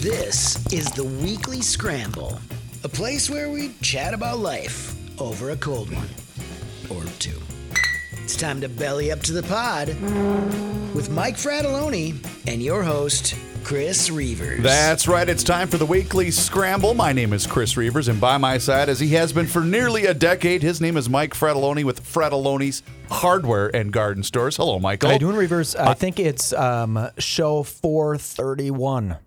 This is the Weekly Scramble, a place where we chat about life over a cold one or two. It's time to belly up to the pod with Mike Fratelloni and your host, Chris Reavers. That's right. It's time for the weekly scramble. My name is Chris Reavers, and by my side, as he has been for nearly a decade, his name is Mike Fratelloni with Fratelloni's Hardware and Garden Stores. Hello, Michael. How you doing, Reavers? I think it's um, show 431.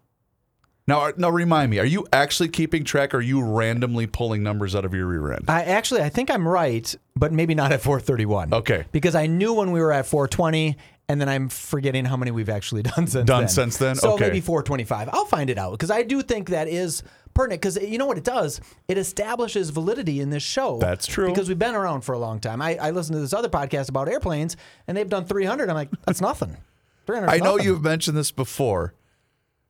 Now, now, remind me: Are you actually keeping track? Or are you randomly pulling numbers out of your rear end? I actually, I think I'm right, but maybe not at 431. Okay. Because I knew when we were at 420, and then I'm forgetting how many we've actually done since Done then. since then? So Okay. maybe 425. I'll find it out because I do think that is pertinent because you know what it does? It establishes validity in this show. That's true. Because we've been around for a long time. I, I listened to this other podcast about airplanes, and they've done 300. I'm like, that's nothing. 300. 's I know nothing. you've mentioned this before,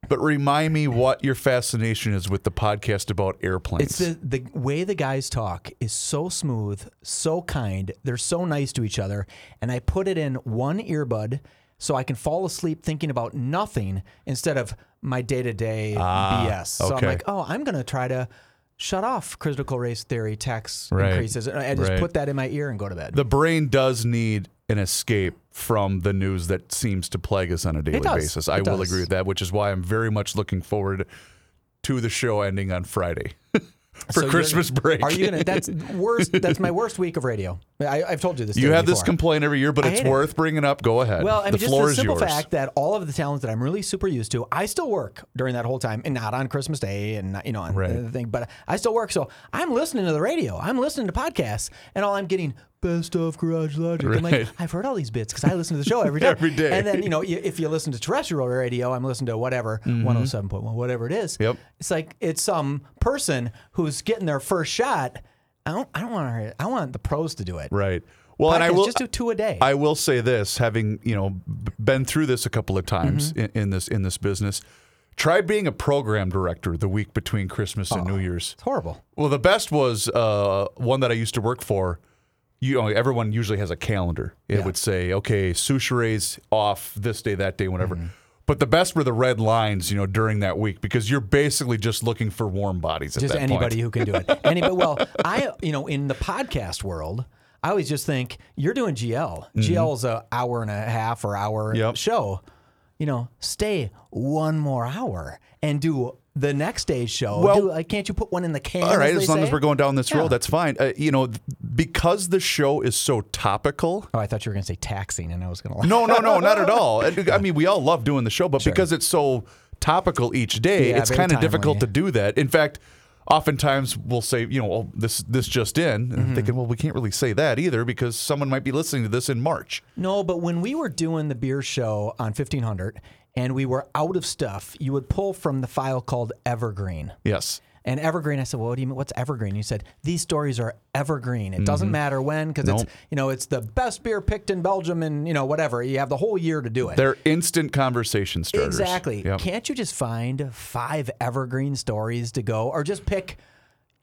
but remind me what your fascination is with the podcast about airplanes. It's the the way the guys talk is so smooth, so kind. They're so nice to each other, and I put it in one earbud so I can fall asleep thinking about nothing instead of my day to day ah, BS. So okay. I'm like, oh, I'm gonna try to shut off critical race theory tax Right. increases. And I just Right. put that in my ear and go to bed. the brain does need an escape from the news that seems to plague us on a daily does. basis. I It will agree with that, which is why I'm very much looking forward to the show ending on Friday for So Christmas break. Are you gonna? That's worst. That's my worst week of radio. I, I've told you this. you have this complaint every year, but I it's hate it. worth bringing up. Go ahead. Well, I mean, the just floor the is simple fact that all of the talents that I'm really super used to, I still work during that whole time, and not on Christmas Day, and not, you know, on Right. the thing. But I still work, so I'm listening to the radio, I'm listening to podcasts, and all I'm getting best of Garage Logic. I'm like, I've heard all these bits because I listen to the show every day. Every day. And then you know, if you listen to terrestrial radio, I'm listening to whatever 107.1, whatever it is. Mm-hmm. Yep. It's like it's some person who's getting their first shot. I don't. I don't want to. I want the pros to do it. right. Well, and I will just do two a day. I will say this, having you know been through this a couple of times Mm-hmm. in, in this in this business. Try being a program director the week between Christmas and New Year's. it's horrible. Well, the best was uh, one that I used to work for. You know, everyone usually has a calendar. It Yeah. would say, okay, Soucheray's off this day, that day, whatever. Mm-hmm. But the best were the red lines, you know, during that week because you're basically just looking for warm bodies at just anybody point. who can do it. Anybody. Well, I you know in the podcast world, I always just think you're doing GL. GL is a hour and a half or hour Mm-hmm. Yep. show. You know, stay one more hour and do the next day's show. Well- do, like, can't you put one in the can? All right, as, as long as we're going down this Yeah. road, that's fine. Uh, you know, because the show is so topical. Oh, I thought you were going to say taxing, and I was going to. Laugh. No, no, no, not at all. I mean, we all love doing the show, but because it's so topical each day, Yeah, it's kind of difficult to do that. In fact, oftentimes we'll say, you know, oh, this this just in, and Mm-hmm. thinking, well, we can't really say that either because someone might be listening to this in March. No, but when we were doing the beer show on 1500 and we were out of stuff, you would pull from the file called Evergreen. Yes. And evergreen, I said, well, what do you mean? What's evergreen? You said these stories are evergreen. It mm-hmm. doesn't matter when, because it's you know it's the best beer picked in Belgium, and you know whatever. You have the whole year to do it. They're instant conversation starters. exactly. Yep. Can't you just find five evergreen stories to go, or just pick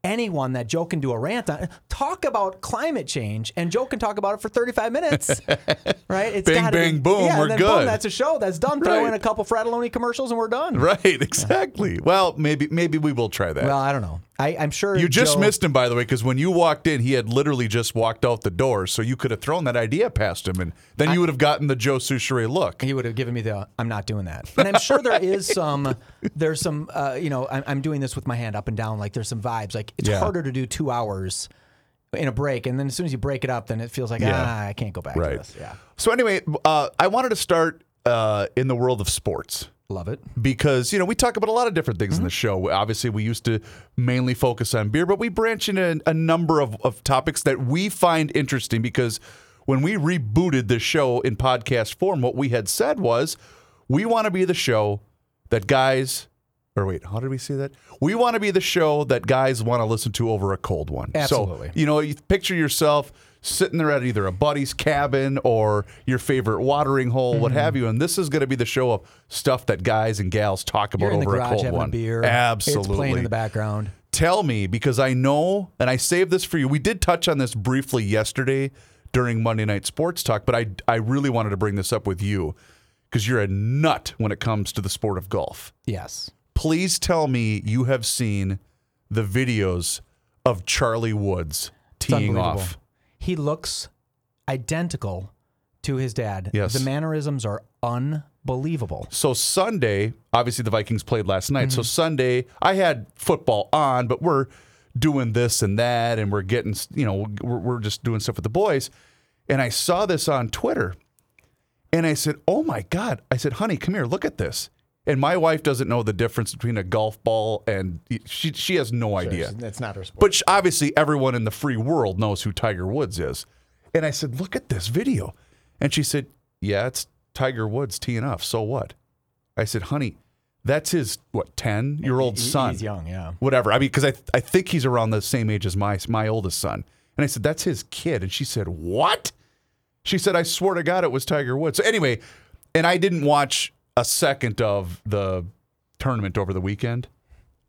anyone that Joe can do a rant on? Talk about climate change, and Joe can talk about it for 35 minutes. right? It's Bing, gotta be- bang, boom, Yeah, we're and then good. Boom, that's a show. That's done. Throw in a couple Fratelloni commercials, and we're done. Right, exactly. Well, maybe maybe we will try that. Well, I don't know. I, I'm sure You just Joe- missed him, by the way, because when you walked in, he had literally just walked out the door. So you could have thrown that idea past him, and then you would have gotten the Joe Soucheray look. He would have given me the I'm not doing that. And I'm sure there is some there's some uh, you know I'm, I'm doing this with my hand up and down like there's some vibes like it's Yeah. harder to do two hours in a break and then as soon as you break it up then it feels like Yeah. ah I can't go back to this. Yeah, So anyway, uh, I wanted to start uh, in the world of sports. Love it. because you know we talk about a lot of different things in the show. Obviously, we used to mainly focus on beer, but we branch into a number of, of topics that we find interesting. Because when we rebooted the show in podcast form, what we had said was we want to be the show that guys. Or wait, how did we see that? We want to be the show that guys want to listen to over a cold one. Absolutely. So, you know, you picture yourself sitting there at either a buddy's cabin or your favorite watering hole, what mm-hmm. have you. And this is going to be the show of stuff that guys and gals talk about You're in the over a cold one. a beer. Absolutely. It's playing in the background. Tell me, because I know, and I saved this for you. We did touch on this briefly yesterday during Monday Night Sports Talk, but I, I really wanted to bring this up with you because you're a nut when it comes to the sport of golf. Yes. Please tell me you have seen the videos of Charlie Woods teeing off. He looks identical to his dad. Yes. The mannerisms are unbelievable. So Sunday, obviously the Vikings played last night. Mm-hmm. So Sunday, I had football on, but we're doing this and that, and we're getting, you know, we're, we're just doing stuff with the boys. And I saw this on Twitter, and I said, "Oh my god!" I said, "Honey, come here, look at this." And my wife doesn't know the difference between a golf ball and she she has no idea. That's not her sport. But sh- obviously, everyone in the free world knows who Tiger Woods is. And I said, Look at this video. And she said, Yeah, it's Tiger Woods teeing off. So what? I said, Honey, that's his, what, 10 year old He- son. He's young, yeah. Whatever. I mean, because I, I think he's around the same age as my, my oldest son. And I said, That's his kid. And she said, What? She said, I swear to God it was Tiger Woods. So anyway, and I didn't watch a second of the tournament over the weekend,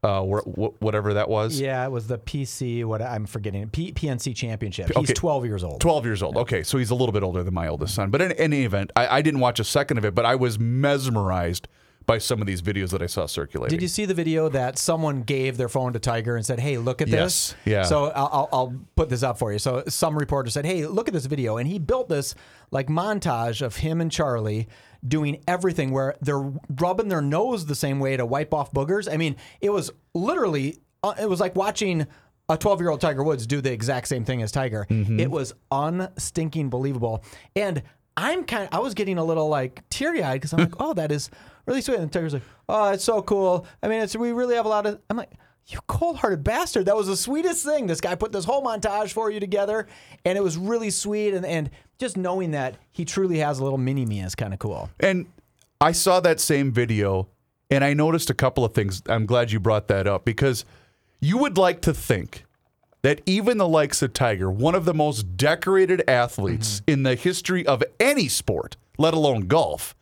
uh, wh- wh- whatever that was. Yeah, it was the PC. What I'm forgetting. P, PNC Championship. He's Okay. 12 years old. 12 years old. Okay, so he's a little bit older than my oldest son. But in any event, I, I didn't watch a second of it, but I was mesmerized by some of these videos that I saw circulating. Did you see the video that someone gave their phone to Tiger and said, "Hey, look at this"? Yes, yeah. So I'll, I'll, I'll put this up for you. So some reporter said, "Hey, look at this video," and he built this like montage of him and Charlie doing everything where they're rubbing their nose the same way to wipe off boogers. I mean, it was literally, uh, it was like watching. A 12 year old Tiger Woods do the exact same thing as Tiger. Mm-hmm. It was unstinking believable. And I'm kind of, I was getting a little like teary eyed because I'm like, oh, that is really sweet. And Tiger's like, oh, it's so cool. I mean, it's, we really have a lot of, I'm like, you cold hearted bastard. That was the sweetest thing. This guy put this whole montage for you together and it was really sweet. And, and just knowing that he truly has a little mini me is kind of cool. And I saw that same video and I noticed a couple of things. I'm glad you brought that up because you would like to think that even the likes of Tiger, one of the most decorated athletes Mm-hmm. in the history of any sport, let alone golf,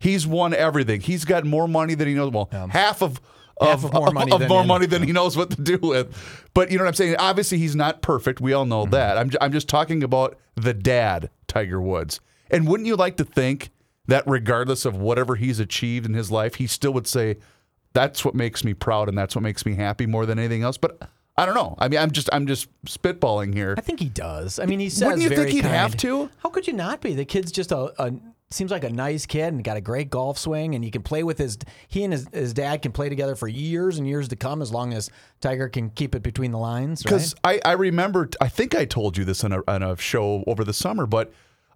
he's won everything. He's got more money than he knows. Well, half of Half of more money of than more money than he knows what to do with. But you know what I'm saying? Obviously, he's not perfect. We all Mm-hmm. know that. I'm, I'm just talking about the dad, Tiger Woods. And wouldn't you like to think that regardless of whatever he's achieved in his life, he still would say, that's what makes me proud and that's what makes me happy more than anything else? But I don't know. I mean, I'm just I'm just spitballing here. I think he does. I mean, he says Wouldn't you think he'd kind. have to? How could you not be? The kid's just a, a seems like a nice kid and got a great golf swing, and he can play with his. He and his, his dad can play together for years and years to come, as long as Tiger can keep it between the lines. Right? Because I, I remember, I think I told you this on a, on a show over the summer, but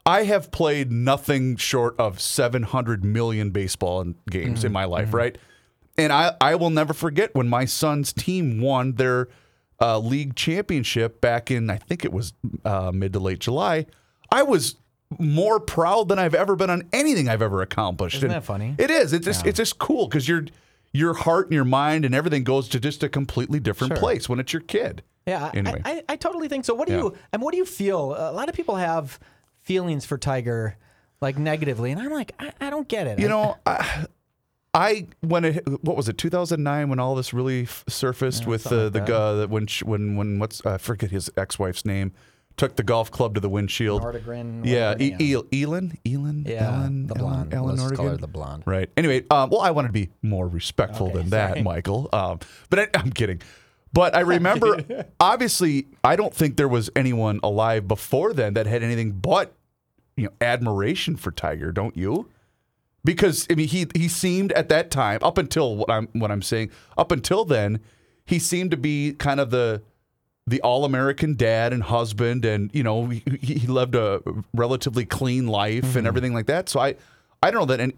I have played nothing short of 700 million baseball games in my life, right? And I, I will never forget when my son's team won their uh, league championship back in, I think it was uh, mid to late July. I was more proud than I've ever been on anything I've ever accomplished. Isn't And that funny? It is. It's just, it's just cool because your your heart and your mind and everything goes to just a completely different Sure. place when it's your kid. Yeah, I- Anyway. I, I, I totally think so. What do Yeah. you and what do you feel? A lot of people have feelings for Tiger, like negatively, and I'm like, I, I don't get it. You I- know, I, I when it what was it 2009 when all this really f- surfaced with the like the that when sh- when when what's I forget his ex wife's name took the golf club to the windshield. Yeah, e- yeah. E- Elin, Elin, Yeah, Ellen, the blonde. Ellen Let's call her the blonde. Right. Anyway, um, well, I wanted to be more respectful Okay, than that, sorry. Michael. Um, but I, I'm kidding. But I remember, obviously, I don't think there was anyone alive before then that had anything but you know admiration for Tiger. Don't you? Because I mean, he he seemed at that time, up until what I'm what I'm saying, up until then, he seemed to be kind of the the all American dad and husband, and you know he, he lived a relatively clean life and mm-hmm. everything like that. So I I don't know that.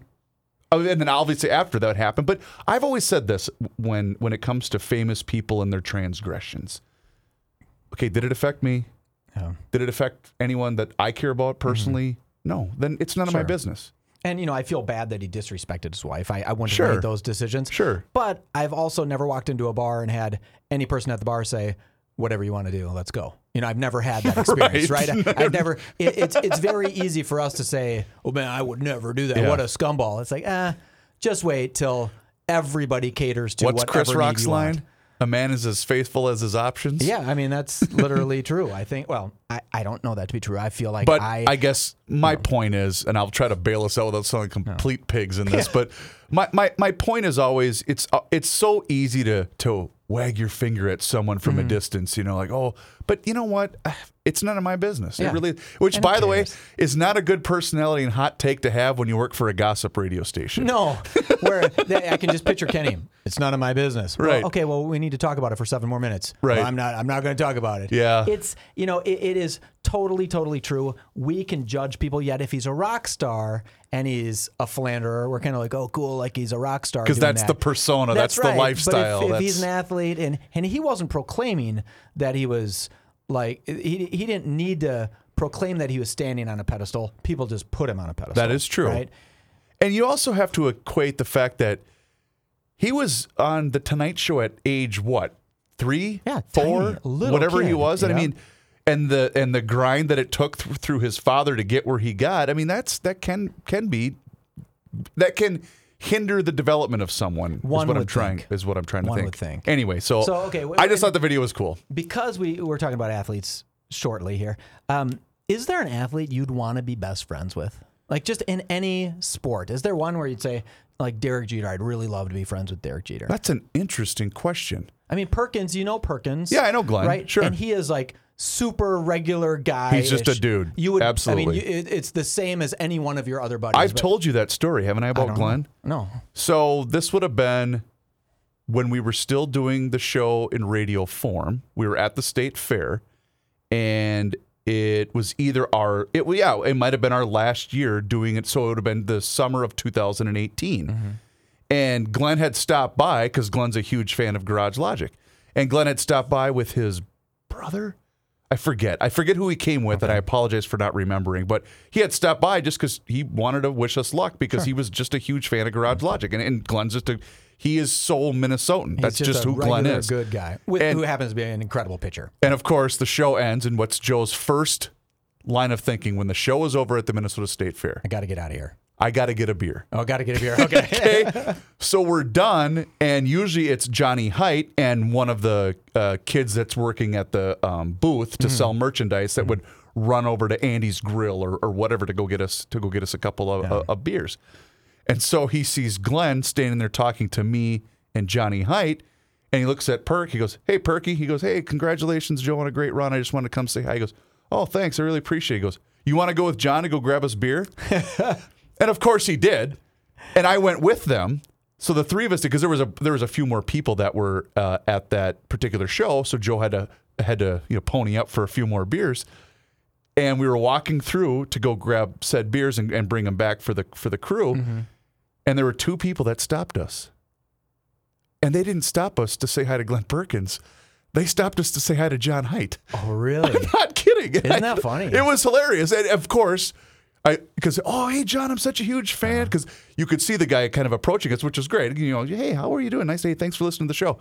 Oh, and then obviously after that happened, but I've always said this when when it comes to famous people and their transgressions. Okay, did it affect me? Yeah. Did it affect anyone that I care about personally? Mm-hmm. No. Then it's none of my business. And you know, I feel bad that he disrespected his wife. I, I wouldn't Sure. have made those decisions. Sure. But I've also never walked into a bar and had any person at the bar say, "Whatever you want to do, let's go." You know, I've never had that experience, Right. right? I, I've never. It, it's it's very easy for us to say, "Oh man, I would never do that." Yeah. What a scumball! It's like, ah, just wait till everybody caters to What's Chris Rock's you want. line? A man is as faithful as his options. Yeah, I mean that's literally true. I think. Well, I, I don't know that to be true. I feel like But I, I, guess my point is, and I'll try to bail us out without sounding complete pigs in this, but my, my, my point is always it's uh, it's so easy to to wag your finger at someone from Mm-hmm. a distance, you know, like oh, but you know what? It's none of my business. Yeah. It really, which And by the way, is not a good personality and hot take to have when you work for a gossip radio station. No, where they, I can just picture Kenny. It's none of my business. Well, Right. okay. Well, we need to talk about it for seven more minutes. Right. Well, I'm not. I'm not going to talk about it. Yeah. It's you know it, it is totally totally true. We can judge people. Yet if he's a rock star and he's a philanderer, we're kind of like, oh, cool, like he's a rock star. Because that's that. the persona, that's the right. lifestyle, But if, if he's an athlete and and he wasn't proclaiming that he was like he he didn't need to proclaim that he was standing on a pedestal. People just put him on a pedestal. That is true. Right. And you also have to equate the fact that he was on the Tonight Show at age what? Three? Yeah, four? tiny, whatever he was. And I mean, and the and the grind that it took th- through his father to get where he got. I mean, that's that can can be that can hinder the development of someone. is One what I'm trying think. is what I'm trying to One think. would think. Anyway, so, So, okay, I just thought the video was cool. because we we're talking about athletes shortly here. Um, is there an athlete you'd want to be best friends with? Like just in any sport, is there one where you'd say like Derek Jeter? I'd really love to be friends with Derek Jeter. That's an interesting question. I mean Perkins, you know Perkins. Yeah, I know Glenn. Right, Sure. And he is like super regular guy. He's just a dude. You would absolutely. I mean, you, it, it's the same as any one of your other buddies. I've told you that story, haven't I, I about don't Glenn? know. No. So this would have been when we were still doing the show in radio form. We were at the state fair, and it was either our it yeah it might have been our last year doing it. So it would have been the summer of 2018. Mm-hmm. And Glenn had stopped by because Glenn's a huge fan of Garage Logic, and Glenn had stopped by with his brother. I forget. I forget who he came with, and I apologize for not remembering. But he had stopped by just because he wanted to wish us luck because he was just a huge fan of Garage Logic, and, and Glenn's just a he is soul Minnesotan. That's He's just, a who Glenn is. Good guy, with, And- who happens to be an incredible pitcher. And of course, the show ends, and what's Joe's first line of thinking when the show is over at the Minnesota State Fair? I got to get out of here. I got to get a beer. Oh, got to get a beer. Okay. okay. So we're done, and usually it's Johnny Height and one of the uh, kids that's working at the um, booth to sell merchandise that would run over to Andy's Grill or, or whatever to go get us to go get us a couple of, uh, of beers. And so he sees Glenn standing there talking to me and Johnny Height, and he looks at Perk. He goes, "Hey, Perky." He goes, "Hey, congratulations, Joe, on a great run. I just wanted to come say hi." He goes, "Oh, thanks. I really appreciate." it. He goes, "You want to go with John to go grab us beer?" And of course he did. And I went with them. So the three of us did because there was a there was a few more people that were uh, at that particular show. So Joe had to had to you know pony up for a few more beers. And we were walking through to go grab said beers and, and bring them back for the for the crew. And there were two people that stopped us. And they didn't stop us to say hi to Glenn Perkins. They stopped us to say hi to John Height. oh, really? I'm not kidding. Isn't that funny? It was hilarious. And of course, I because oh hey John, I'm such a huge fan because you could see the guy kind of approaching us, which was great. You know, hey, how are you doing? Nice. Hey, thanks for listening to the show.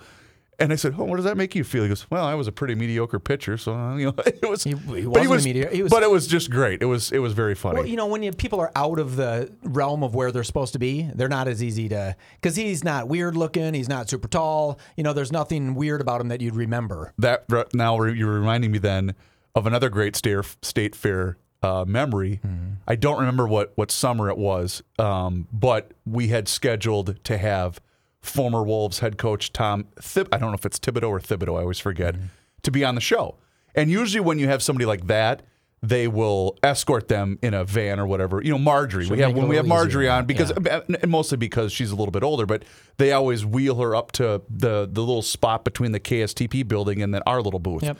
And I said, "Oh, what does that make you feel?" He goes, "Well, I was a pretty mediocre pitcher, so uh, you know, it was." He- he but wasn't a mediocre- he was- but it was just great. It was it was very funny. Well, you know, when you, people are out of the realm of where they're supposed to be, they're not as easy to. Because he's not weird looking, he's not super tall. You know, there's nothing weird about him that you'd remember. that now you're reminding me then of another great state state fair uh, memory. I don't remember what what summer it was, um, but we had scheduled to have former Wolves head coach Tom Thib- I don't know if it's Thibodeau or Thibodeau, I always forget, to be on the show. And usually when you have somebody like that, they will escort them in a van or whatever. You know, Marjorie. Should we have when we have Marjorie easier. on because and mostly because she's a little bit older, but they always wheel her up to the the little spot between the KSTP building and then our little booth. Yep.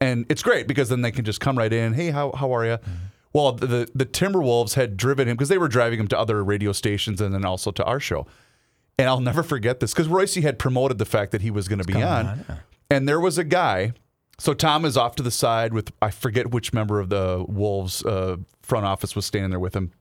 And it's great because then they can just come right in. Hey, how how are you? Well, the the, Timberwolves had driven him because they were driving him to other radio stations and then also to our show. And I'll never forget this because Royce had promoted the fact that he was going to be on. And there was a guy. So Tom is off to the side with, I forget which member of the Wolves uh, front office was standing there with him.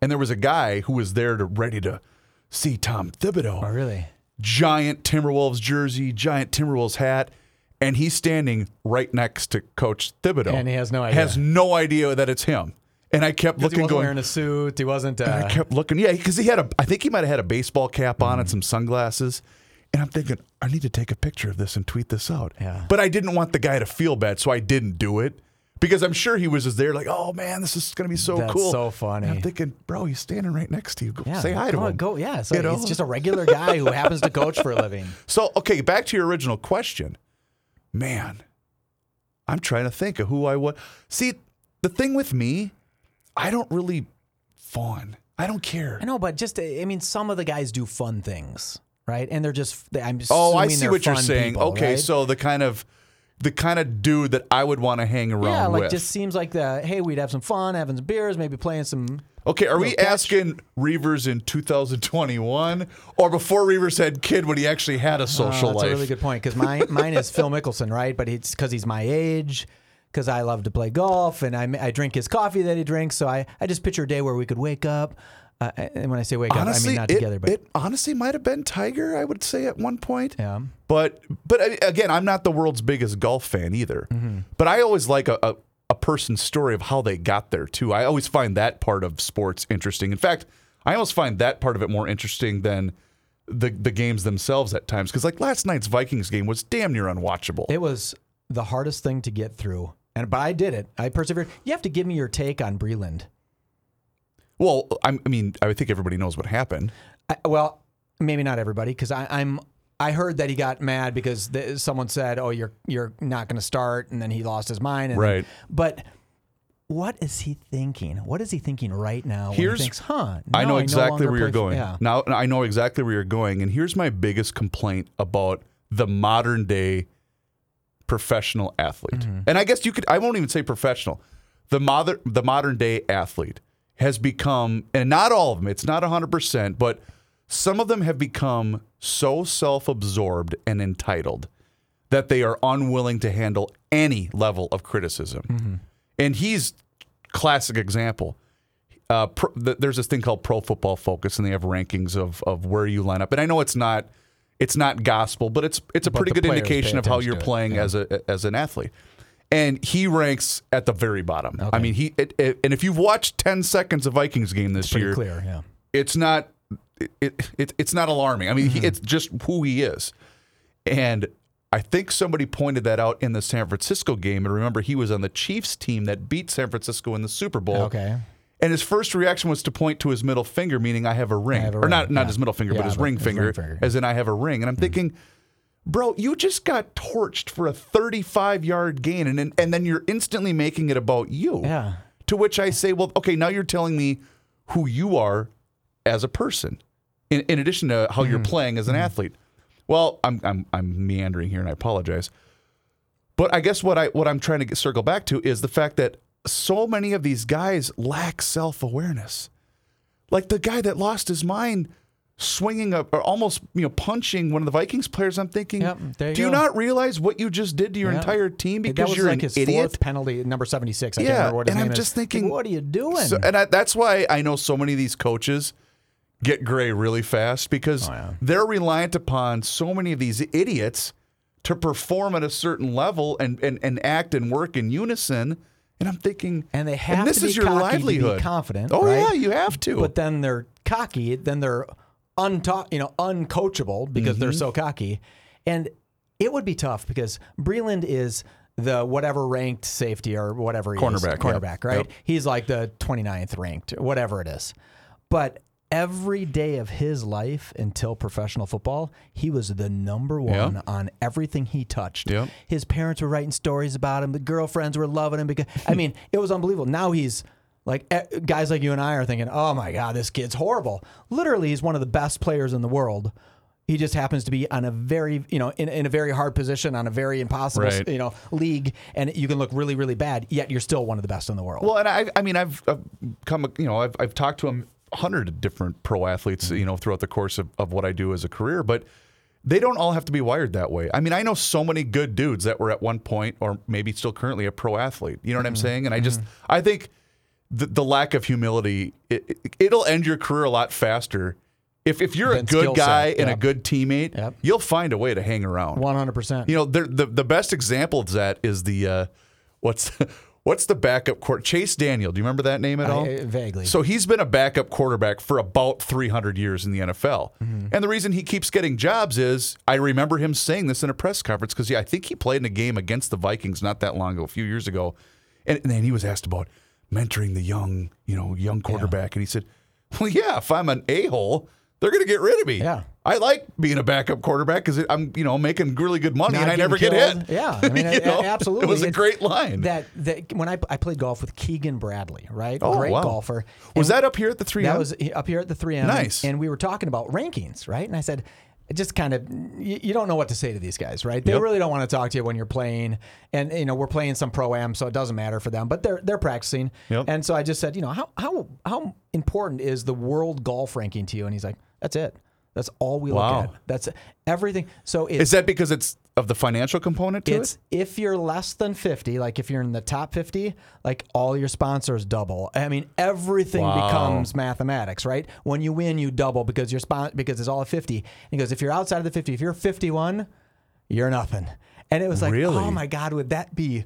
And there was a guy who was there to ready to see Tom Thibodeau Oh, really? giant Timberwolves jersey, giant Timberwolves hat, and he's standing right next to Coach Thibodeau. And he has no idea. Has no idea that it's him. And I kept Because he looking, wasn't going. wearing a suit. He wasn't. and I Uh, kept looking, yeah, because he had a. I think he might have had a baseball cap on and Mm-hmm. some sunglasses. And I'm thinking, I need to take a picture of this and tweet this out. Yeah. But I didn't want the guy to feel bad, so I didn't do it. Because I'm sure he was just there, like, oh man, this is gonna be so That's cool. so funny. And I'm thinking, bro, he's standing right next to you. Go yeah, say hi to him. Go, yeah. So You know? he's just a regular guy who happens to coach for a living. So, okay, back to your original question. Man, I'm trying to think of who I was. See, the thing with me, I don't really fawn. I don't care. I know, but just I mean, some of the guys do fun things, right? And they're just. I'm. Just oh, I see what you're saying. people, okay, right? so the kind of the kind of dude that I would want to hang around yeah, like with. just seems like the hey, we'd have some fun, having some beers, maybe playing some. okay, are we catch. asking Reavers in 2021 or before Reavers had kid when he actually had a social Oh, that's life? a really good point because mine mine is Phil Mickelson, right? But it's because he's my age. Because I love to play golf and I, I drink his coffee that he drinks, so I, I just picture a day where we could wake up, uh, and when I say wake up, I mean not it, together, but it honestly might have been Tiger. I would say at one point. yeah. But but I- again, I'm not the world's biggest golf fan either. Mm-hmm. But I always like a, a a person's story of how they got there too. I always find that part of sports interesting. In fact, I almost find that part of it more interesting than the the games themselves at times. Because like last night's Vikings game was damn near unwatchable. It was the hardest thing to get through, and but I did it. I persevered. You have to give me your take on Breeland. Well, I'm, I mean, I think everybody knows what happened. I, well, maybe not everybody, because I'm. I heard that he got mad because the, someone said, "Oh, you're you're not going to start," and then he lost his mind. And Right. but what is he thinking? What is he thinking right now? Here's- he thinks, "Huh? I know no exactly longer where you're play for-" going. Yeah. Now I know exactly where you're going, and here's my biggest complaint about the modern day professional athlete. Mm-hmm. And I guess you could I won't even say professional. The modern the modern day athlete has become and not all of them, it's not 100%, but some of them have become so self-absorbed and entitled that they are unwilling to handle any level of criticism. Mm-hmm. And he's classic example uh, pro, th- there's this thing called Pro Football Focus, and they have rankings of of where you line up. And I know it's not it's not gospel, but it's it's a But pretty good indication of how you're playing yeah. as a as an athlete. And he ranks at the very bottom. I mean, he it, it- and if you've watched 10 seconds of Vikings game this Pretty year, clear. Yeah. it's not it, it, it it's not alarming. I mean, Mm-hmm. he, it's just who he is. And I think somebody pointed that out in the San Francisco game. And remember, he was on the Chiefs team that beat San Francisco in the Super Bowl. Okay. And his first reaction was to point to his middle finger, meaning I have a ring. have a or ring, not not yeah. his middle finger, Yeah, but his but ring his finger, ring finger. as in I have a ring. And I'm thinking, bro, you just got torched for a 35 yard gain, and then- and then you're instantly making it about you. Yeah. To which I say, well, okay, now you're telling me who you are as a person, in, in addition to how Mm-hmm. you're playing as an athlete. Well, I'm, I'm I'm meandering here, and I apologize. But I guess what I what I'm trying to get, circle back to is the fact that so many of these guys lack self awareness. Like the guy that lost his mind swinging up or almost you know punching one of the Vikings players. I'm thinking, Yep, you do you not realize what you just did to your Yeah. entire team because you're like an his idiot? fourth penalty, number seventy six. I can't Yeah, remember what and I'm is. just Like, thinking, what are you doing? So, and I, that's why I know so many of these coaches get gray really fast because Oh, yeah. they're reliant upon so many of these idiots to perform at a certain level and, and, and act and work in unison. And I'm thinking, And they have and this to be is your cocky to be livelihood. confident, Oh right? yeah, you have to. But then they're cocky. Then they're untaught, you know, uncoachable because they're Mm-hmm. so cocky. And it would be tough because Breeland is the whatever ranked safety or whatever he is. Cornerback, yeah. cornerback, right? Yep. He's like the 29th ranked, whatever it is. But every day of his life until professional football, he was the number one Yeah. on everything he touched. Yep. His parents were writing stories about him. The girlfriends were loving him because I mean, it was unbelievable. Now he's like eh, guys like you and I are thinking, "Oh my god, this kid's horrible." Literally, he's one of the best players in the world. He just happens to be on a very, you know, in, in a very hard position on a very impossible, Right. you know, league, and you can look really, really bad. Yet you're still one of the best in the world. Well, and I, I mean, I've, I've come, you know, I've, I've talked to a hundred different pro athletes, you know, throughout the course of, of what I do as a career, but they don't all have to be wired that way. I mean, I know so many good dudes that were at one point or maybe still currently a pro athlete. You know what I'm saying? And I just, I think the, the lack of humility, it, will end your career a lot faster. If, if you're a good guy set, and a good teammate, Yep. you'll find a way to hang around. One hundred percent. You know, the the, the best example of that is the uh, what's what's the backup court Chase Daniel. Do you remember that name at all? I- vaguely. So he's been a backup quarterback for about 300 years in the NFL. Mm-hmm. And the reason he keeps getting jobs is I remember him saying this in a press conference because yeah, I think he played in a game against the Vikings not that long ago, a few years ago. And, and then he was asked about mentoring the young, you know, young quarterback. And he said, Well, yeah, if I'm an a hole, they're going to get rid of me. Yeah. I like being a backup quarterback because I'm, you know, making really good money Not and I never get hit. Yeah, I mean, You know, absolutely. It was a It's- great line. That that when I I played golf with Keegan Bradley, right? Oh, Great wow. golfer. was that up here at the 3 That was uh, up here at the 3M. Nice. And we were talking about rankings, right? And I said, it just kind of, you, you don't know what to say to these guys, right? They Yep. really don't want to talk to you when you're playing. And, you know, we're playing some pro am, so it doesn't matter for them, but they're, they're practicing. Yep. And so I just said, you know, how, how, how important is the world golf ranking to you? And he's like, that's it. That's all we Wow. look at. That's everything. So Is that because it's of the financial component to it's it? if you're less than 50, like if you're in the top 50, like all your sponsors double. I mean, everything Wow. becomes mathematics, right? When you win, you double because you're spon- because it's all at 50. And he goes, if you're outside of the 50, if you're 51, you're nothing. And it was like, Really? oh my God, would that be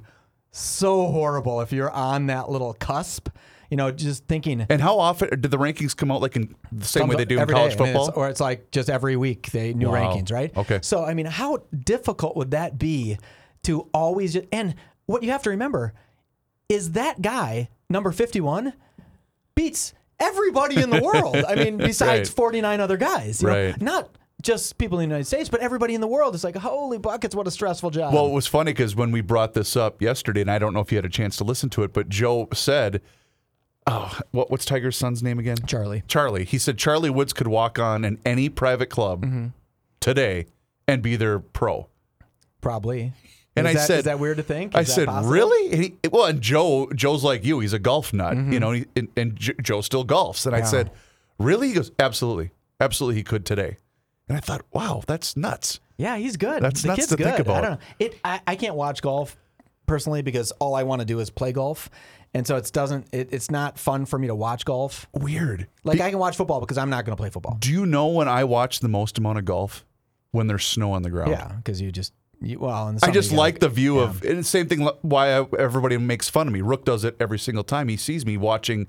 so horrible if you're on that little cusp? You know, just thinking. And how often did the rankings come out like in the same way they do in college day, and it's- football? or it's like just every week they new Wow. rankings, right? Okay. So I mean, how difficult would that be to always? Just, and what you have to remember is that guy number fifty-one beats everybody in the world. I mean, besides Right. forty-nine other guys, you know? Right. Not just people in the United States, but everybody in the world. It's like holy buckets, what a stressful job. Well, it was funny because when we brought this up yesterday, and I don't know if you had a chance to listen to it, but Joe said, "Oh, what, what's Tiger's son's name again?" Charlie. Charlie. He said Charlie Woods could walk on in any private club Mm-hmm. today and be their pro. Probably. And Is I that- said, is that weird to think? I Is that said, possible? really? And he, well, and Joe, Joe's like you. He's a golf nut, Mm-hmm. you know. he- And, and Joe still golfs. And I said, really? He goes, absolutely, absolutely. He could today. And I thought, wow, that's nuts. Yeah, he's good. That's the nuts kid's to good. think about. I don't know. It. I, I can't watch golf personally because all I want to do is play golf, and so it doesn't. It, it's not fun for me to watch golf. Weird. Like I can watch football because I'm not going to play football. Do you know when I watch the most amount of golf? When there's snow on the ground. Yeah, because you just you, well. I just like the view of, and the same thing why I, everybody makes fun of me. Rook does it every single time he sees me watching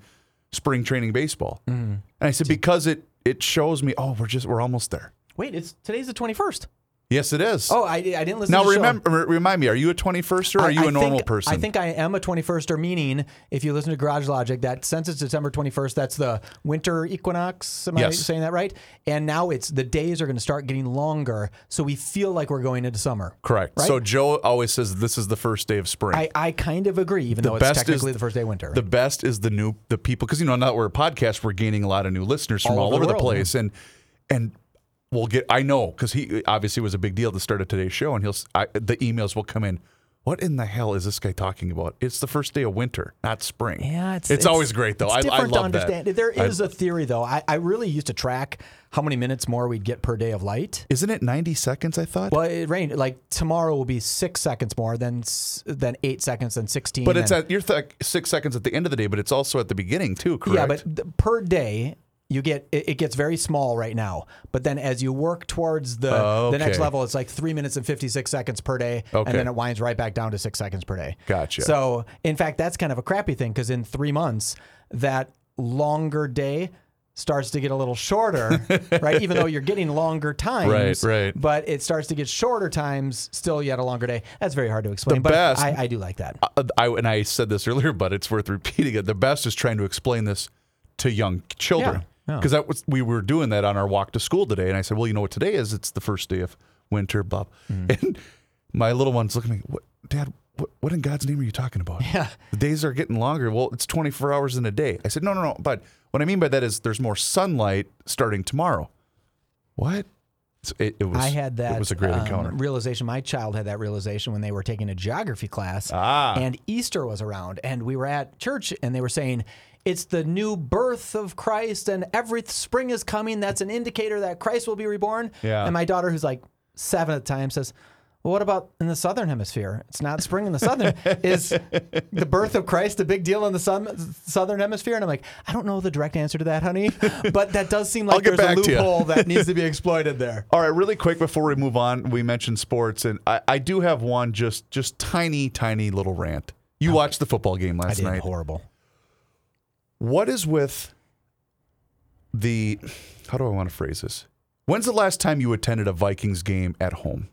spring training baseball. Mm-hmm. And I said, because it, it shows me, oh, we're just, we're almost there. Wait, it's today's the 21st. Yes, it is. Oh, I, I didn't listen. now to the show. remember, re- remind me, are you a 21st or are I- you a normal think- person? I think I am a 21ster, meaning if you listen to Garage Logic, that since it's December 21st, that's the winter equinox. Am I saying that right? And now it's the days are going to start getting longer, so we feel like we're going into summer. Correct. Right? So Joe always says this is the first day of spring. I, I kind of agree, even though it's best is- technically the first day of winter. The best is the new the people because you know now that we're a podcast, we're gaining a lot of new listeners from All all, over over the the, place, and and we'll get. I know because he obviously was a big deal to start of today's show, and he'll I the emails will come in. What in the hell is this guy talking about? It's the first day of winter, not spring. yeah, it's, it's, always great though. It's I, I different love to understand. that. There I- is a theory though. I, I really used to track how many minutes more we'd get per day of light. Isn't it ninety seconds? I thought. Well, it rained like tomorrow will be six seconds more than than eight seconds than sixteen. but it's then- at you're th- six seconds at the end of the day, but it's also at the beginning too. Correct. Yeah, but th- per day you get it, it gets very small right now. But then as you work towards the Oh, the next level, it's like three minutes and fifty six seconds per day, Okay. and then it winds right back down to six seconds per day. Gotcha. So in fact, that's kind of a crappy thing because in three months that longer day starts to get a little shorter, right? Even though you're getting longer times, Right, right. But it starts to get shorter times, still yet a longer day. That's very hard to explain. but best- I, I do like that. Uh, I, and I said this earlier, but it's worth repeating it. The best is trying to explain this to young children. Yeah. Because that was we were doing that on our walk to school today, and I said, "Well, you know what today is? It's the first day of winter." Bob, and my little one's looking at me, "What, Dad? What, what in God's name are you talking about? Yeah. the days are getting longer. Well, it's 24 hours in a day." I said, "No, no, no." But what I mean by that is there's more sunlight starting tomorrow. What? It, it was. I had that. It was a great um, encounter. realization. My child had that realization when they were taking a geography class, Ah. and Easter was around, and we were at church, and they were saying. It's the new birth of Christ, and every spring is coming. That's an indicator that Christ will be reborn. Yeah. And my daughter, who's like seven at the time, says, "Well, what about in the southern hemisphere? It's not spring in the southern. is the birth of Christ a big deal in the sun, southern hemisphere?" And I'm like, "I don't know the direct answer to that, honey, but that does seem like there's a back to you. loophole that needs to be exploited there." All right, really quick before we move on, we mentioned sports, and I, I do have one just just tiny, tiny little rant. You watched the football game I last did night. horrible. What is with the? How do I want to phrase this? When's the last time you attended a Vikings game at home?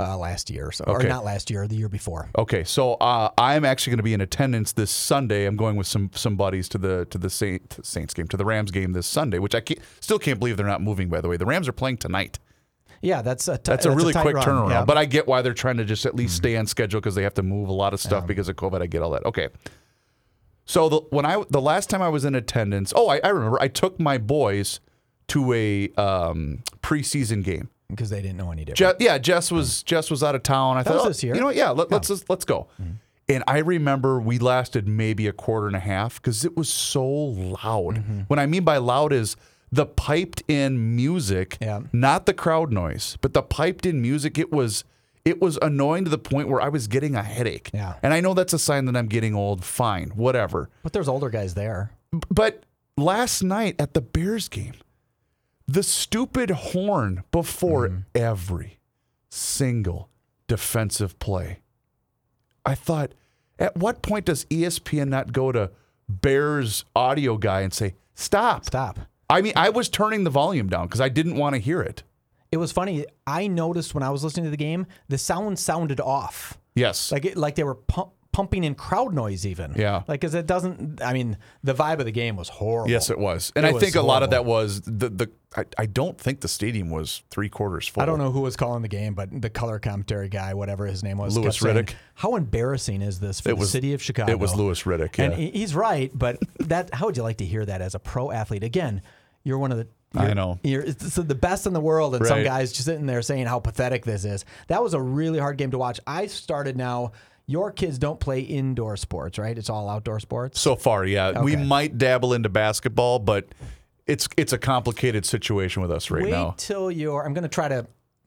uh, last year, so Okay. or not last year, the year before. Okay, so uh, I'm actually going to be in attendance this Sunday. I'm going with some some buddies to the to the Saint, Saints game to the Rams game this Sunday, which I can't, still can't believe they're not moving. By the way, the Rams are playing tonight. Yeah, that's a t- That's a really quick run, turnaround. yeah. But I get why they're trying to just at least stay on schedule because they have to move a lot of stuff because of COVID. I get all that. Okay. So the when I the last time I was in attendance, oh, I, I remember I took my boys to a um, preseason game. because they didn't know any different. Je- yeah, Jess was mm. Jess was out of town. I thought, was oh, this year. you know, what? yeah, let, let's oh. just, let's go. Mm-hmm. And I remember we lasted maybe a quarter and a half because it was so loud. Mm-hmm. What I mean by loud is the piped in music, Yeah. not the crowd noise, but the piped in music. It was it was annoying to the point where I was getting a headache. Yeah. And I know that's a sign that I'm getting old. Fine, whatever. But there's older guys there. But last night at the Bears game, the stupid horn before Mm-hmm. every single defensive play. I thought, at what point does ESPN not go to Bears audio guy and say, stop? Stop. I mean, I was turning the volume down because I didn't want to hear it. It was funny. I noticed when I was listening to the game, the sound sounded off. Yes. Like it, like they were pump, pumping in crowd noise even. Yeah. Like cuz it doesn't I mean, the vibe of the game was horrible. yes, it was. And It I was think a lot of that was the, the I, I don't think the stadium was three quarters full. I don't know who was calling the game, but the color commentary guy, whatever his name was, Louis kept saying, Riddick. How embarrassing is this for It the was- city of Chicago? It was Louis Riddick. And yeah. he- he's right, but that how would you like to hear that as a pro athlete? Again, you're one of the I you're- know. you're it's the best in the world, and some guys just sitting there saying how pathetic this is. That was a really hard game to watch. I started now. Your kids don't play indoor sports, right? It's all outdoor sports. So far, yeah. We might dabble into basketball, but it's it's a complicated situation with us right Wait now. till you're. I'm going to try to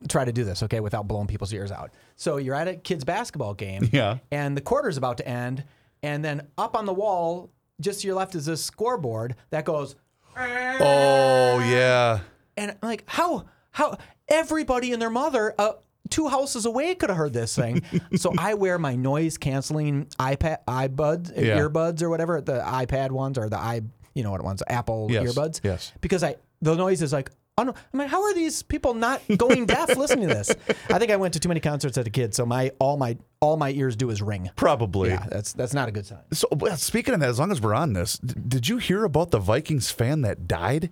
try to do this, okay, without blowing people's ears out. So you're at a kids basketball game, Yeah. and the quarter's about to end, and then up on the wall, just to your left, is this scoreboard that goes. Oh yeah. And I'm like, how how everybody and their mother uh, two houses away could have heard this thing. so I wear my noise canceling iPad iBuds Yeah. earbuds or whatever, the iPad ones or the i you know what it ones, Apple Yes, earbuds. yes. Because I the noise is like! I'm like, how are these people not going deaf listening to this? I think I went to too many concerts as a kid, so my all my all my ears do is ring. Probably. Yeah, that's that's not a good sign. So well, speaking of that, as long as we're on this, d- did you hear about the Vikings fan that died?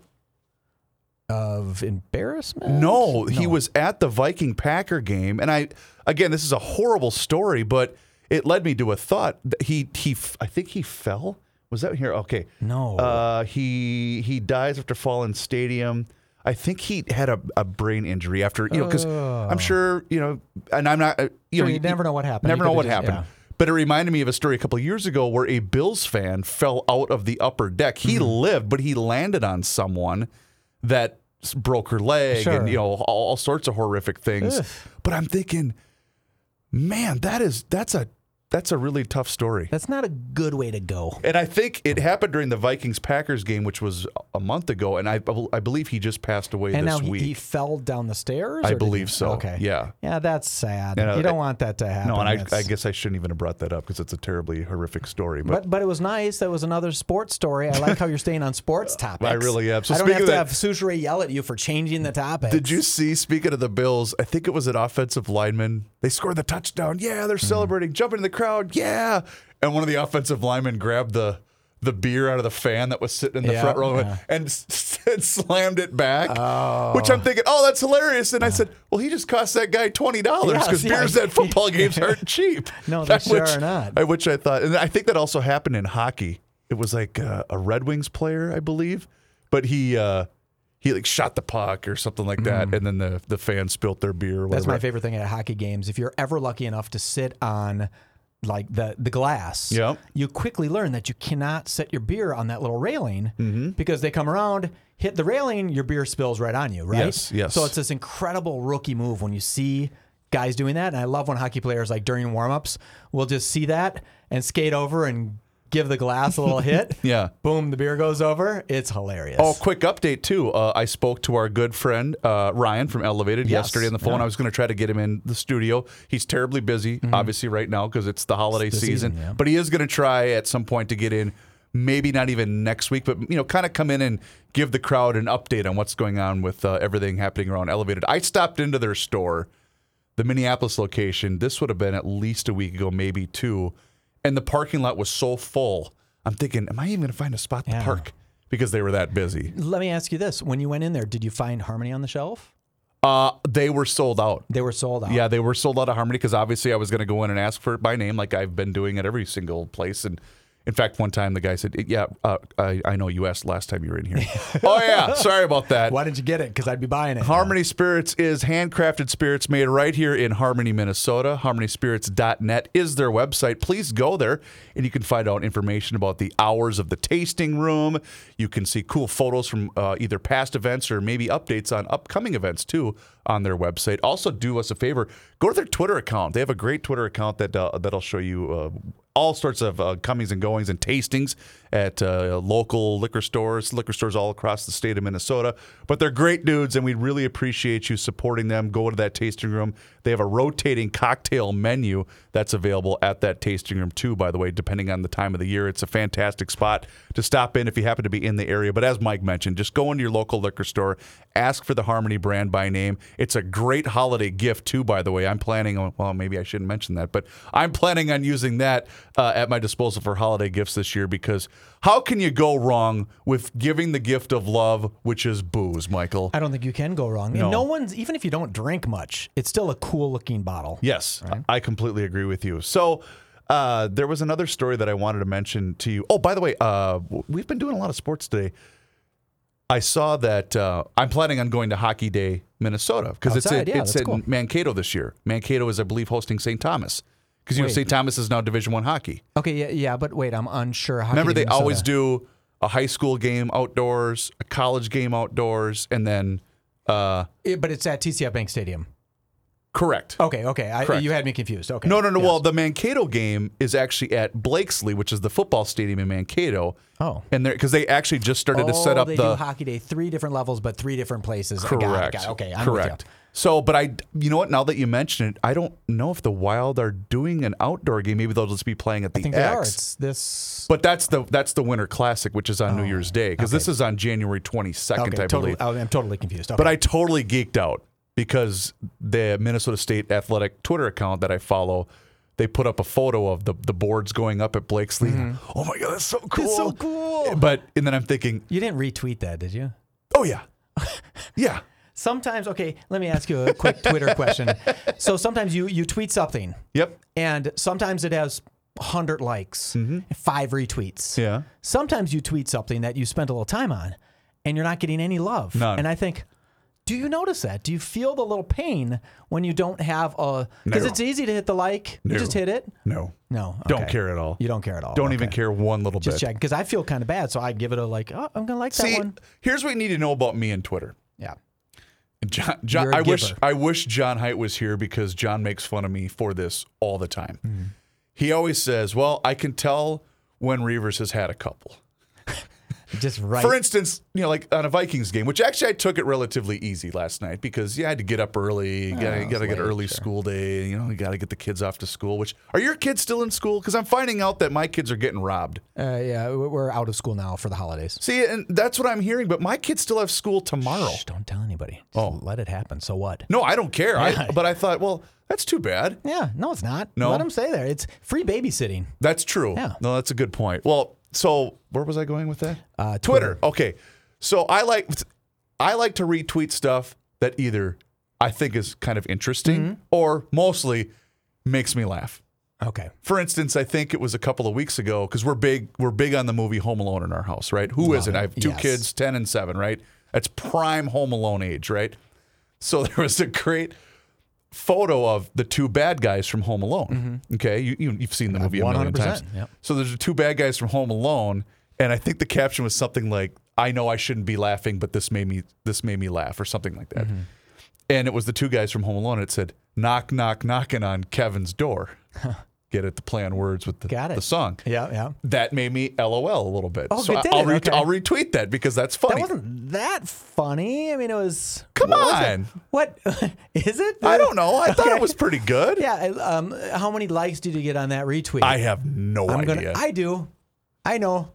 Of embarrassment? No, he was at the Viking Packer game, and I again, this is a horrible story, but it led me to a thought. that He he, f- I think he fell. Was that here? Okay. No. Uh, he he dies after falling stadium. I think he had a, a brain injury after you know because I'm sure you know, and I'm not uh, you Sure, know you never know what happened. Never know what just- happened. yeah. But it reminded me of a story a couple of years ago where a Bills fan fell out of the upper deck. He Mm-hmm. lived, but he landed on someone that broke her leg Sure. and you know all, all sorts of horrific things. Ugh. But I'm thinking, man, that is that's a that's a really tough story. That's not a good way to go. And I think it happened during the Vikings Packers game, which was a month ago, and I I believe he just passed away And this now he, week. he fell down the stairs. I believe he- so. Okay. Yeah. Yeah, that's sad. You know, you don't I- want that to happen. no, and I, I guess I shouldn't even have brought that up because it's a terribly horrific story. But, But but it was nice. That was another sports story. I like how you're staying on sports topics. I really am. So I don't have to that- have Soucheray yell at you for changing the topic. did you see? Speaking of the Bills, I think it was an offensive lineman. They scored the touchdown. Yeah, they're Mm-hmm. celebrating, jumping in the crowd. Yeah, and one of the offensive linemen grabbed the the beer out of the fan that was sitting in the Yeah, front row yeah. and, s- and slammed it back. Which I'm thinking, oh, that's hilarious. And I said, well, he just cost that guy twenty dollars because yeah. beers at football games aren't cheap. No, they sure Which- are not. I- Which I thought, and I think that also happened in hockey. It was like uh, a Red Wings player, I believe, but he. Uh, he like shot the puck or something like that, and then the the fans spilt their beer. Mm. That's my favorite thing at hockey games. If you're ever lucky enough to sit on like the the glass, Yep. you quickly learn that you cannot set your beer on that little railing Mm-hmm. because they come around, hit the railing, your beer spills right on you, right? Yes, yes. So it's this incredible rookie move when you see guys doing that, and I love when hockey players like during warmups will just see that and skate over and give the glass a little hit. Yeah. Boom, the beer goes over. It's hilarious. Oh, quick update too. Uh, I spoke to our good friend uh, Ryan from Elevated Yes. yesterday on the phone. Yeah. I was going to try to get him in the studio. He's terribly busy, obviously, right now because it's the holiday the season. season, yeah. But he is going to try at some point to get in. Maybe not even next week, but you know, kind of come in and give the crowd an update on what's going on with uh, everything happening around Elevated. I stopped into their store, the Minneapolis location. This would have been at least a week ago, maybe two, and the parking lot was so full. I'm thinking, am I even going to find a spot to Yeah. park? Because they were that busy. Let me ask you this: When you went in there, did you find Harmony on the shelf? Uh, they were sold out. They were sold out. Yeah, they were sold out of Harmony because obviously I was going to go in and ask for it by name, like I've been doing at every single place. And in fact, one time the guy said, "Yeah, uh, I, I know you asked last time you were in here." oh yeah, sorry about that. Why didn't you get it? Because I'd be buying it. Harmony Spirits is handcrafted spirits made right here in Harmony, Minnesota. HarmonySpirits.net is their website. Please go there and you can find out information about the hours of the tasting room. You can see cool photos from uh, either past events or maybe updates on upcoming events too on their website. Also, do us a favor go to their Twitter account. They have a great Twitter account that uh, that'll show you uh, all sorts of uh, comings and goings and tastings at uh, local liquor stores, liquor stores all across the state of Minnesota. But they're great dudes, and we'd really appreciate you supporting them. Go to that tasting room. They have a rotating cocktail menu that's available at that tasting room too. By the way, depending on the time of the year, it's a fantastic spot to stop in if you happen to be in the area. But as Mike mentioned, just go into your local liquor store, ask for the Harmony brand by name. It's a great holiday gift too. By the way, I'm planning on. Well, maybe I shouldn't mention that, but I'm planning on using that uh, at my disposal for holiday gifts this year because how can you go wrong with giving the gift of love, which is booze, Michael? I don't think you can go wrong. No. And no one's even if you don't drink much, it's still a cool looking bottle. Yes, I completely agree with you. So. Uh, there was another story that I wanted to mention to you. Oh, by the way, uh, we've been doing a lot of sports today. I saw that uh, I'm planning on going to Hockey Day, Minnesota, because it's in, yeah, it's in cool. Mankato this year. Mankato is, I believe, hosting St. Thomas because you know Wait. St. Thomas is now Division One hockey. Okay, yeah, yeah, but wait, I'm unsure. How Remember, they always do a high school game outdoors, a college game outdoors, and then uh, It- but it's at TCF Bank Stadium. correct. Okay, okay, I, Correct. you had me confused. Okay, No, no, no. yes. Well, the Mankato game is actually at Blakeslee, which is the football stadium in Mankato. Oh. and there because they actually just started to set Oh, up they the do hockey day, three different levels, but three different places. Got it, correct. got it. Okay, I'm correct. With you. So, but I, you know what? Now that you mention it, I don't know if the Wild are doing an outdoor game. Maybe they'll just be playing at the I think X. they are. It's this. But that's the that's the Winter Classic, which is on New Year's Day, because this is on January 22nd, Oh, Okay, I totally. believe. I'm totally confused. Okay. But I totally geeked out because the Minnesota State Athletic Twitter account that I follow, they put up a photo of the, the boards going up at Blakeslee. Oh my god, that's so cool! Mm-hmm. so cool. But and then I'm thinking, you didn't retweet that, did you? oh yeah, yeah, Sometimes, okay. Let me ask you a quick Twitter question. So sometimes you you tweet something, yep, and sometimes it has 100 likes, five retweets. Mm-hmm. yeah. Sometimes you tweet something that you spent a little time on, and you're not getting any love. None. And I think. Do you notice that? Do you feel the little pain when you don't have a? Because No. it's easy to hit the like. You just hit it. No, No, don't care at all. You don't care at all. Don't even care one little bit. Just bit. check because I feel kind of bad, so I give it a like. Oh, I'm gonna like See, that one. here's what you need to know about me and Twitter. Yeah. John, John I wish. I wish John Height was here because John makes fun of me for this all the time. Mm-hmm. He always says, "Well, I can tell when Reavers has had a couple." Just right. For instance, you know, like on a Vikings game, which actually I took it relatively easy last night because yeah, I had to get up early, you gotta, gotta get early sure. school day, you know, you gotta get the kids off to school. Which are your kids still in school? Because I'm finding out that my kids are getting robbed. uh, yeah, we- we're out of school now for the holidays. See, and that's what I'm hearing. But my kids still have school tomorrow. Shh, don't tell anybody. Just Oh. let it happen. So what? No, I don't care. I, but I thought, well, that's too bad. Yeah, no, it's not. No? Let them stay there. It's free babysitting. That's true. Yeah. No, that's a good point. Well, so where was I going with that? Uh, Twitter. Okay. So I like I like to retweet stuff that either I think is kind of interesting Mm-hmm. or mostly makes me laugh. Okay. For instance, I think it was a couple of weeks ago because we're big we're big on the movie Home Alone in our house, right? Who Love not it. I have two Yes. kids, ten and seven, right? That's prime Home Alone age, right? So there was a great photo of the two bad guys from Home Alone. Okay, you, you you've seen the movie a million 100%, times. yep. So there's the two bad guys from Home Alone, and I think the caption was something like, "I know I shouldn't be laughing, but this made me this made me laugh," or something like that. Mm-hmm. And it was the two guys from Home Alone. It said, "Knock, knock, knocking on Kevin's door." Get it? The play on words with the, Got it. the song. Yeah, yeah. That made me LOL a little bit. Oh, so it? I'll, re- Okay. I'll retweet that because that's funny. That wasn't that funny. I mean, it was. Come what was on. What is it? I don't know. I thought Okay. it was pretty good. Yeah. Um. How many likes did you get on that retweet? I have no I'm idea. gonna. I do. I know.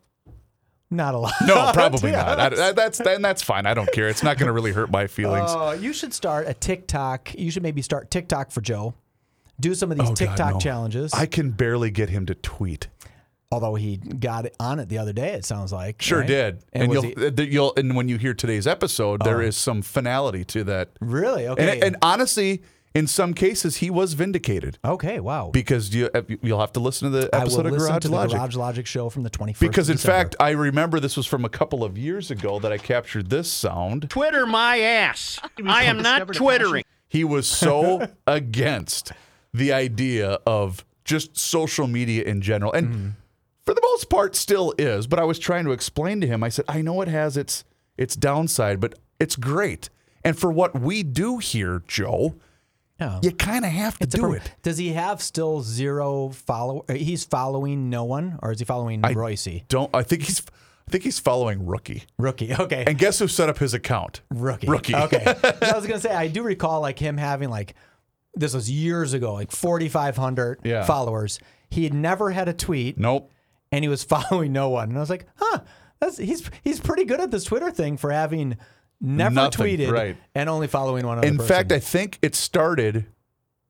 Not a lot. no, probably To not. I. I- that's then that's fine. I don't care. It's not going to really hurt my feelings. Oh, you should start a TikTok. You should maybe start TikTok for Joe. Do some of these Oh, God, TikTok no. challenges. I can barely get him to tweet. Although he got it on it the other day, it sounds like. Sure right? did. And, And, was you'll, he, uh, th- you'll and when you hear today's episode, there is some finality to that. really okay. And, and honestly, in some cases, he was vindicated okay, wow. because you uh, you'll have to listen to the I will episode of listen Garage to Logic. the Garage Logic show from the 21st. because in December. fact, I remember this was from a couple of years ago that I captured this sound. Twitter my ass. I am not twittering. He was so against the idea of just social media in general. And Mm-hmm. for the most part still is, but I was trying to explain to him. I said, "I know it has its its downside, but it's great. And for what we do here, Joe, Yeah. you kind of have to It's do per- it." Does he have still zero follow? uh, He's following no one, or is he following Royce? Don't I think he's I think he's following Rookie. Rookie. Okay. And guess who set up his account? Rookie. Rookie. Okay. I was gonna say I do recall like him having like this was years ago, like forty five hundred Yeah. followers. He had never had a tweet, Nope. and he was following no one. And I was like, huh, that's he's he's pretty good at this Twitter thing for having never Nothing, tweeted right. and only following one other In person. fact, I think it started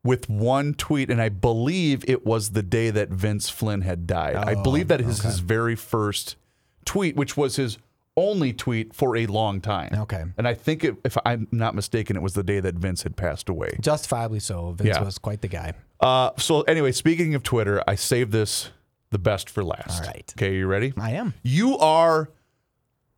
with one tweet, and I believe it was the day that Vince Flynn had died. I oh, believe that is his very first tweet, which was his only tweet for a long time. Okay. And I think, it, if I'm not mistaken, it was the day that Vince had passed away. justifiably so. Vince Yeah. was quite the guy. Uh, so, anyway, speaking of Twitter, I saved this the best for last. All right. Okay, you ready? I am. You are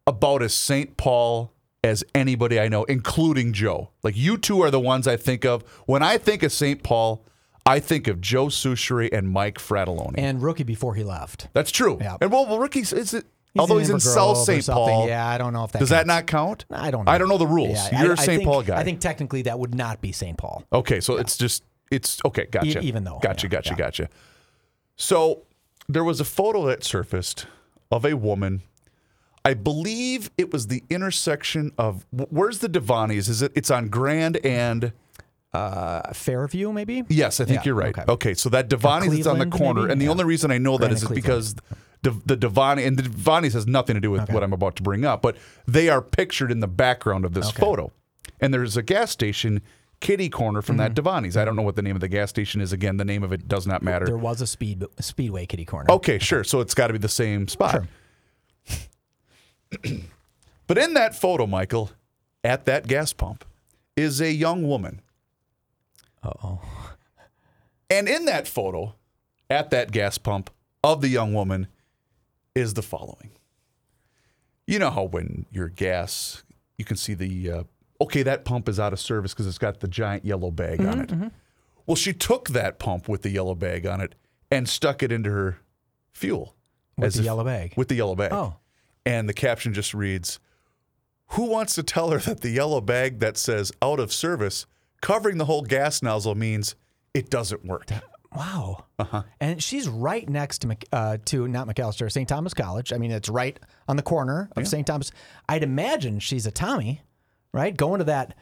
about as St. Paul as anybody I know, including Joe. Like you two are the ones I think of. When I think of St. Paul, I think of Joe Soucheray and Mike Fratelloni. And rookie before he left. That's true. Yeah. And well, well is it He's although in he's in South St. Paul. Yeah, I don't know if that Does that counts. not count? I don't know. I don't know the rules. Yeah, You're I- a St. Paul guy. I think technically that would not be St. Paul. Okay, so it's just it's okay. Gotcha. E- even though, gotcha, yeah, gotcha, yeah. gotcha. So there was a photo that surfaced of a woman. I believe it was the intersection of where's the Davanni's? Is it? It's on Grand and Uh, Fairview, maybe? yes, I think Yeah, you're right. okay. Okay, so that Davanni's is on the corner, maybe? and the Yeah. only reason I know that is because the Davanni and the Davanni's has nothing to do with what I'm about to bring up, but they are pictured in the background of this photo, and there's a gas station. Kitty corner from Mm-hmm. that Davanni's. I don't know what the name of the gas station is. Again, the name of it does not matter. There was a speed speedway kitty corner. Okay, sure. So it's got to be the same spot. Sure. but in that photo, Michael, at that gas pump, is a young woman. Uh oh. And in that photo, at that gas pump of the young woman, is the following. You know how when your gas, you can see the, uh, okay, that pump is out of service because it's got the giant yellow bag on it. Well, she took that pump with the yellow bag on it and stuck it into her fuel. With the if- yellow bag. With the yellow bag. Oh. And the caption just reads Who wants to tell her that the yellow bag that says out of service covering the whole gas nozzle means it doesn't work? Wow. Uh-huh. And she's right next to uh, to not Macalester, St. Thomas College. I mean, it's right on the corner of St. Thomas. I'd imagine she's a Tommy, right? Going to that,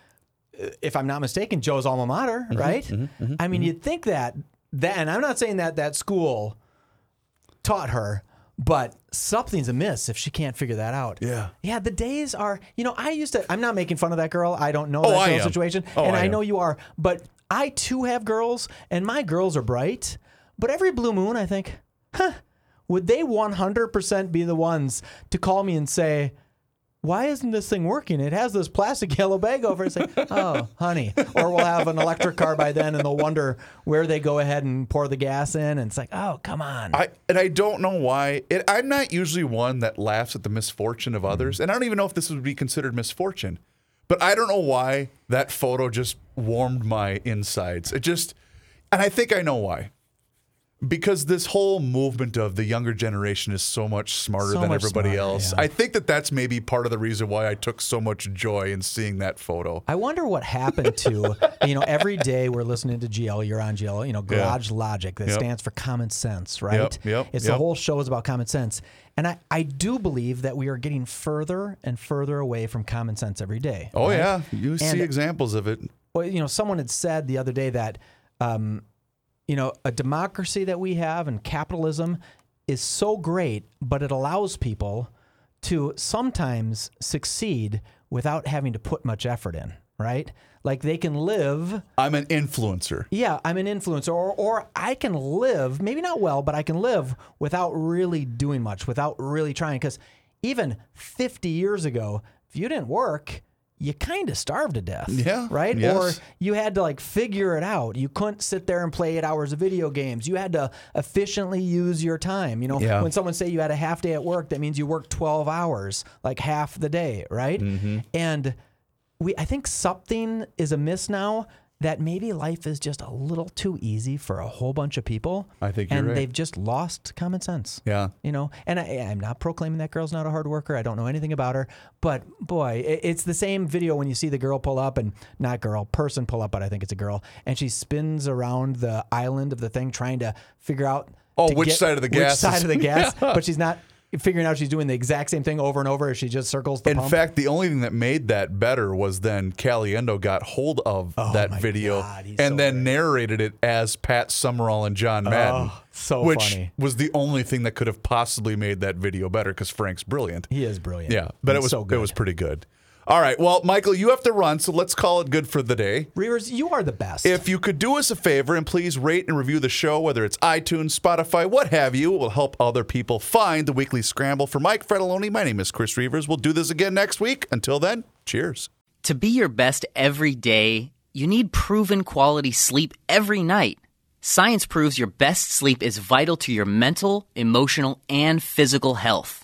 uh, if I'm not mistaken, Joe's alma mater, Mm-hmm, right? I mean, you'd think that that, and I'm not saying that that school taught her, but something's amiss if she can't figure that out. Yeah. Yeah, the days are, you know, I used to, I'm not making fun of that girl. I don't know Oh, that I am. situation. Oh, and I I, know you are, but I too have girls, and my girls are bright. But every blue moon, I think, huh, would they 100% be the ones to call me and say, why isn't this thing working? It has this plastic yellow bag over it. It's like, oh, honey. Or we'll have an electric car by then and they'll wonder where they go ahead and pour the gas in. And it's like, oh, come on. I and I don't know why. It, I'm not usually one that laughs at the misfortune of others, mm-hmm. and I don't even know if this would be considered misfortune. But I don't know why that photo just warmed my insides. It just, and I think I know why. Because this whole movement of the younger generation is so much smarter So than much everybody smarter, else. yeah. I think that that's maybe part of the reason why I took so much joy in seeing that photo. I wonder what happened to, you know, every day we're listening to GL, you're on GL, you know, Garage Logic, that Yep. stands for common sense, right? Yep, yep, It's the whole show is about common sense. And I, I do believe that we are getting further and further away from common sense every day. Oh right? yeah, you see examples of it. Well, you know, someone had said the other day that, um, you know, a democracy that we have and capitalism is so great, but it allows people to sometimes succeed without having to put much effort in, right? Like they can live. I'm an influencer. Yeah, I'm an influencer, or, or I can live, maybe not well, but I can live without really doing much, without really trying. Because even 50 years ago, if you didn't work, you kind of starved to death. Yeah, Right? yes. Or you had to like figure it out. You couldn't sit there and play eight hours of video games. You had to efficiently use your time. You know, Yeah. when someone say you had a half day at work, that means you worked 12 hours, like half the day, right? Mm-hmm. And we I think something is amiss now that maybe life is just a little too easy for a whole bunch of people. I think you're and right. they've just lost common sense. Yeah. You know, and I, I'm not proclaiming that girl's not a hard worker. I don't know anything about her, but boy, it's the same video when you see the girl pull up and not girl, person pull up, but I think it's a girl, and she spins around the island of the thing trying to figure out. Oh, which side of the which gas side is- of the gas, but she's not figuring out she's doing the exact same thing over and over as she just circles the In pump. fact, the only thing that made that better was then Caliendo got hold of oh that Oh my video God, and so then great. narrated it as Pat Summerall and John oh, Madden. Oh, so which funny. was the only thing that could have possibly made that video better because Frank's brilliant. he is brilliant. Yeah, but it was so good. it was pretty good. All right, well, Michael, you have to run, so let's call it good for the day. Reavers, you are the best. If you could do us a favor and please rate and review the show, whether it's iTunes, Spotify, what have you, it will help other people find the weekly scramble. For Mike Fredaloni, my name is Chris Reavers. We'll do this again next week. Until then, cheers. To be your best every day, you need proven quality sleep every night. Science proves your best sleep is vital to your mental, emotional, and physical health.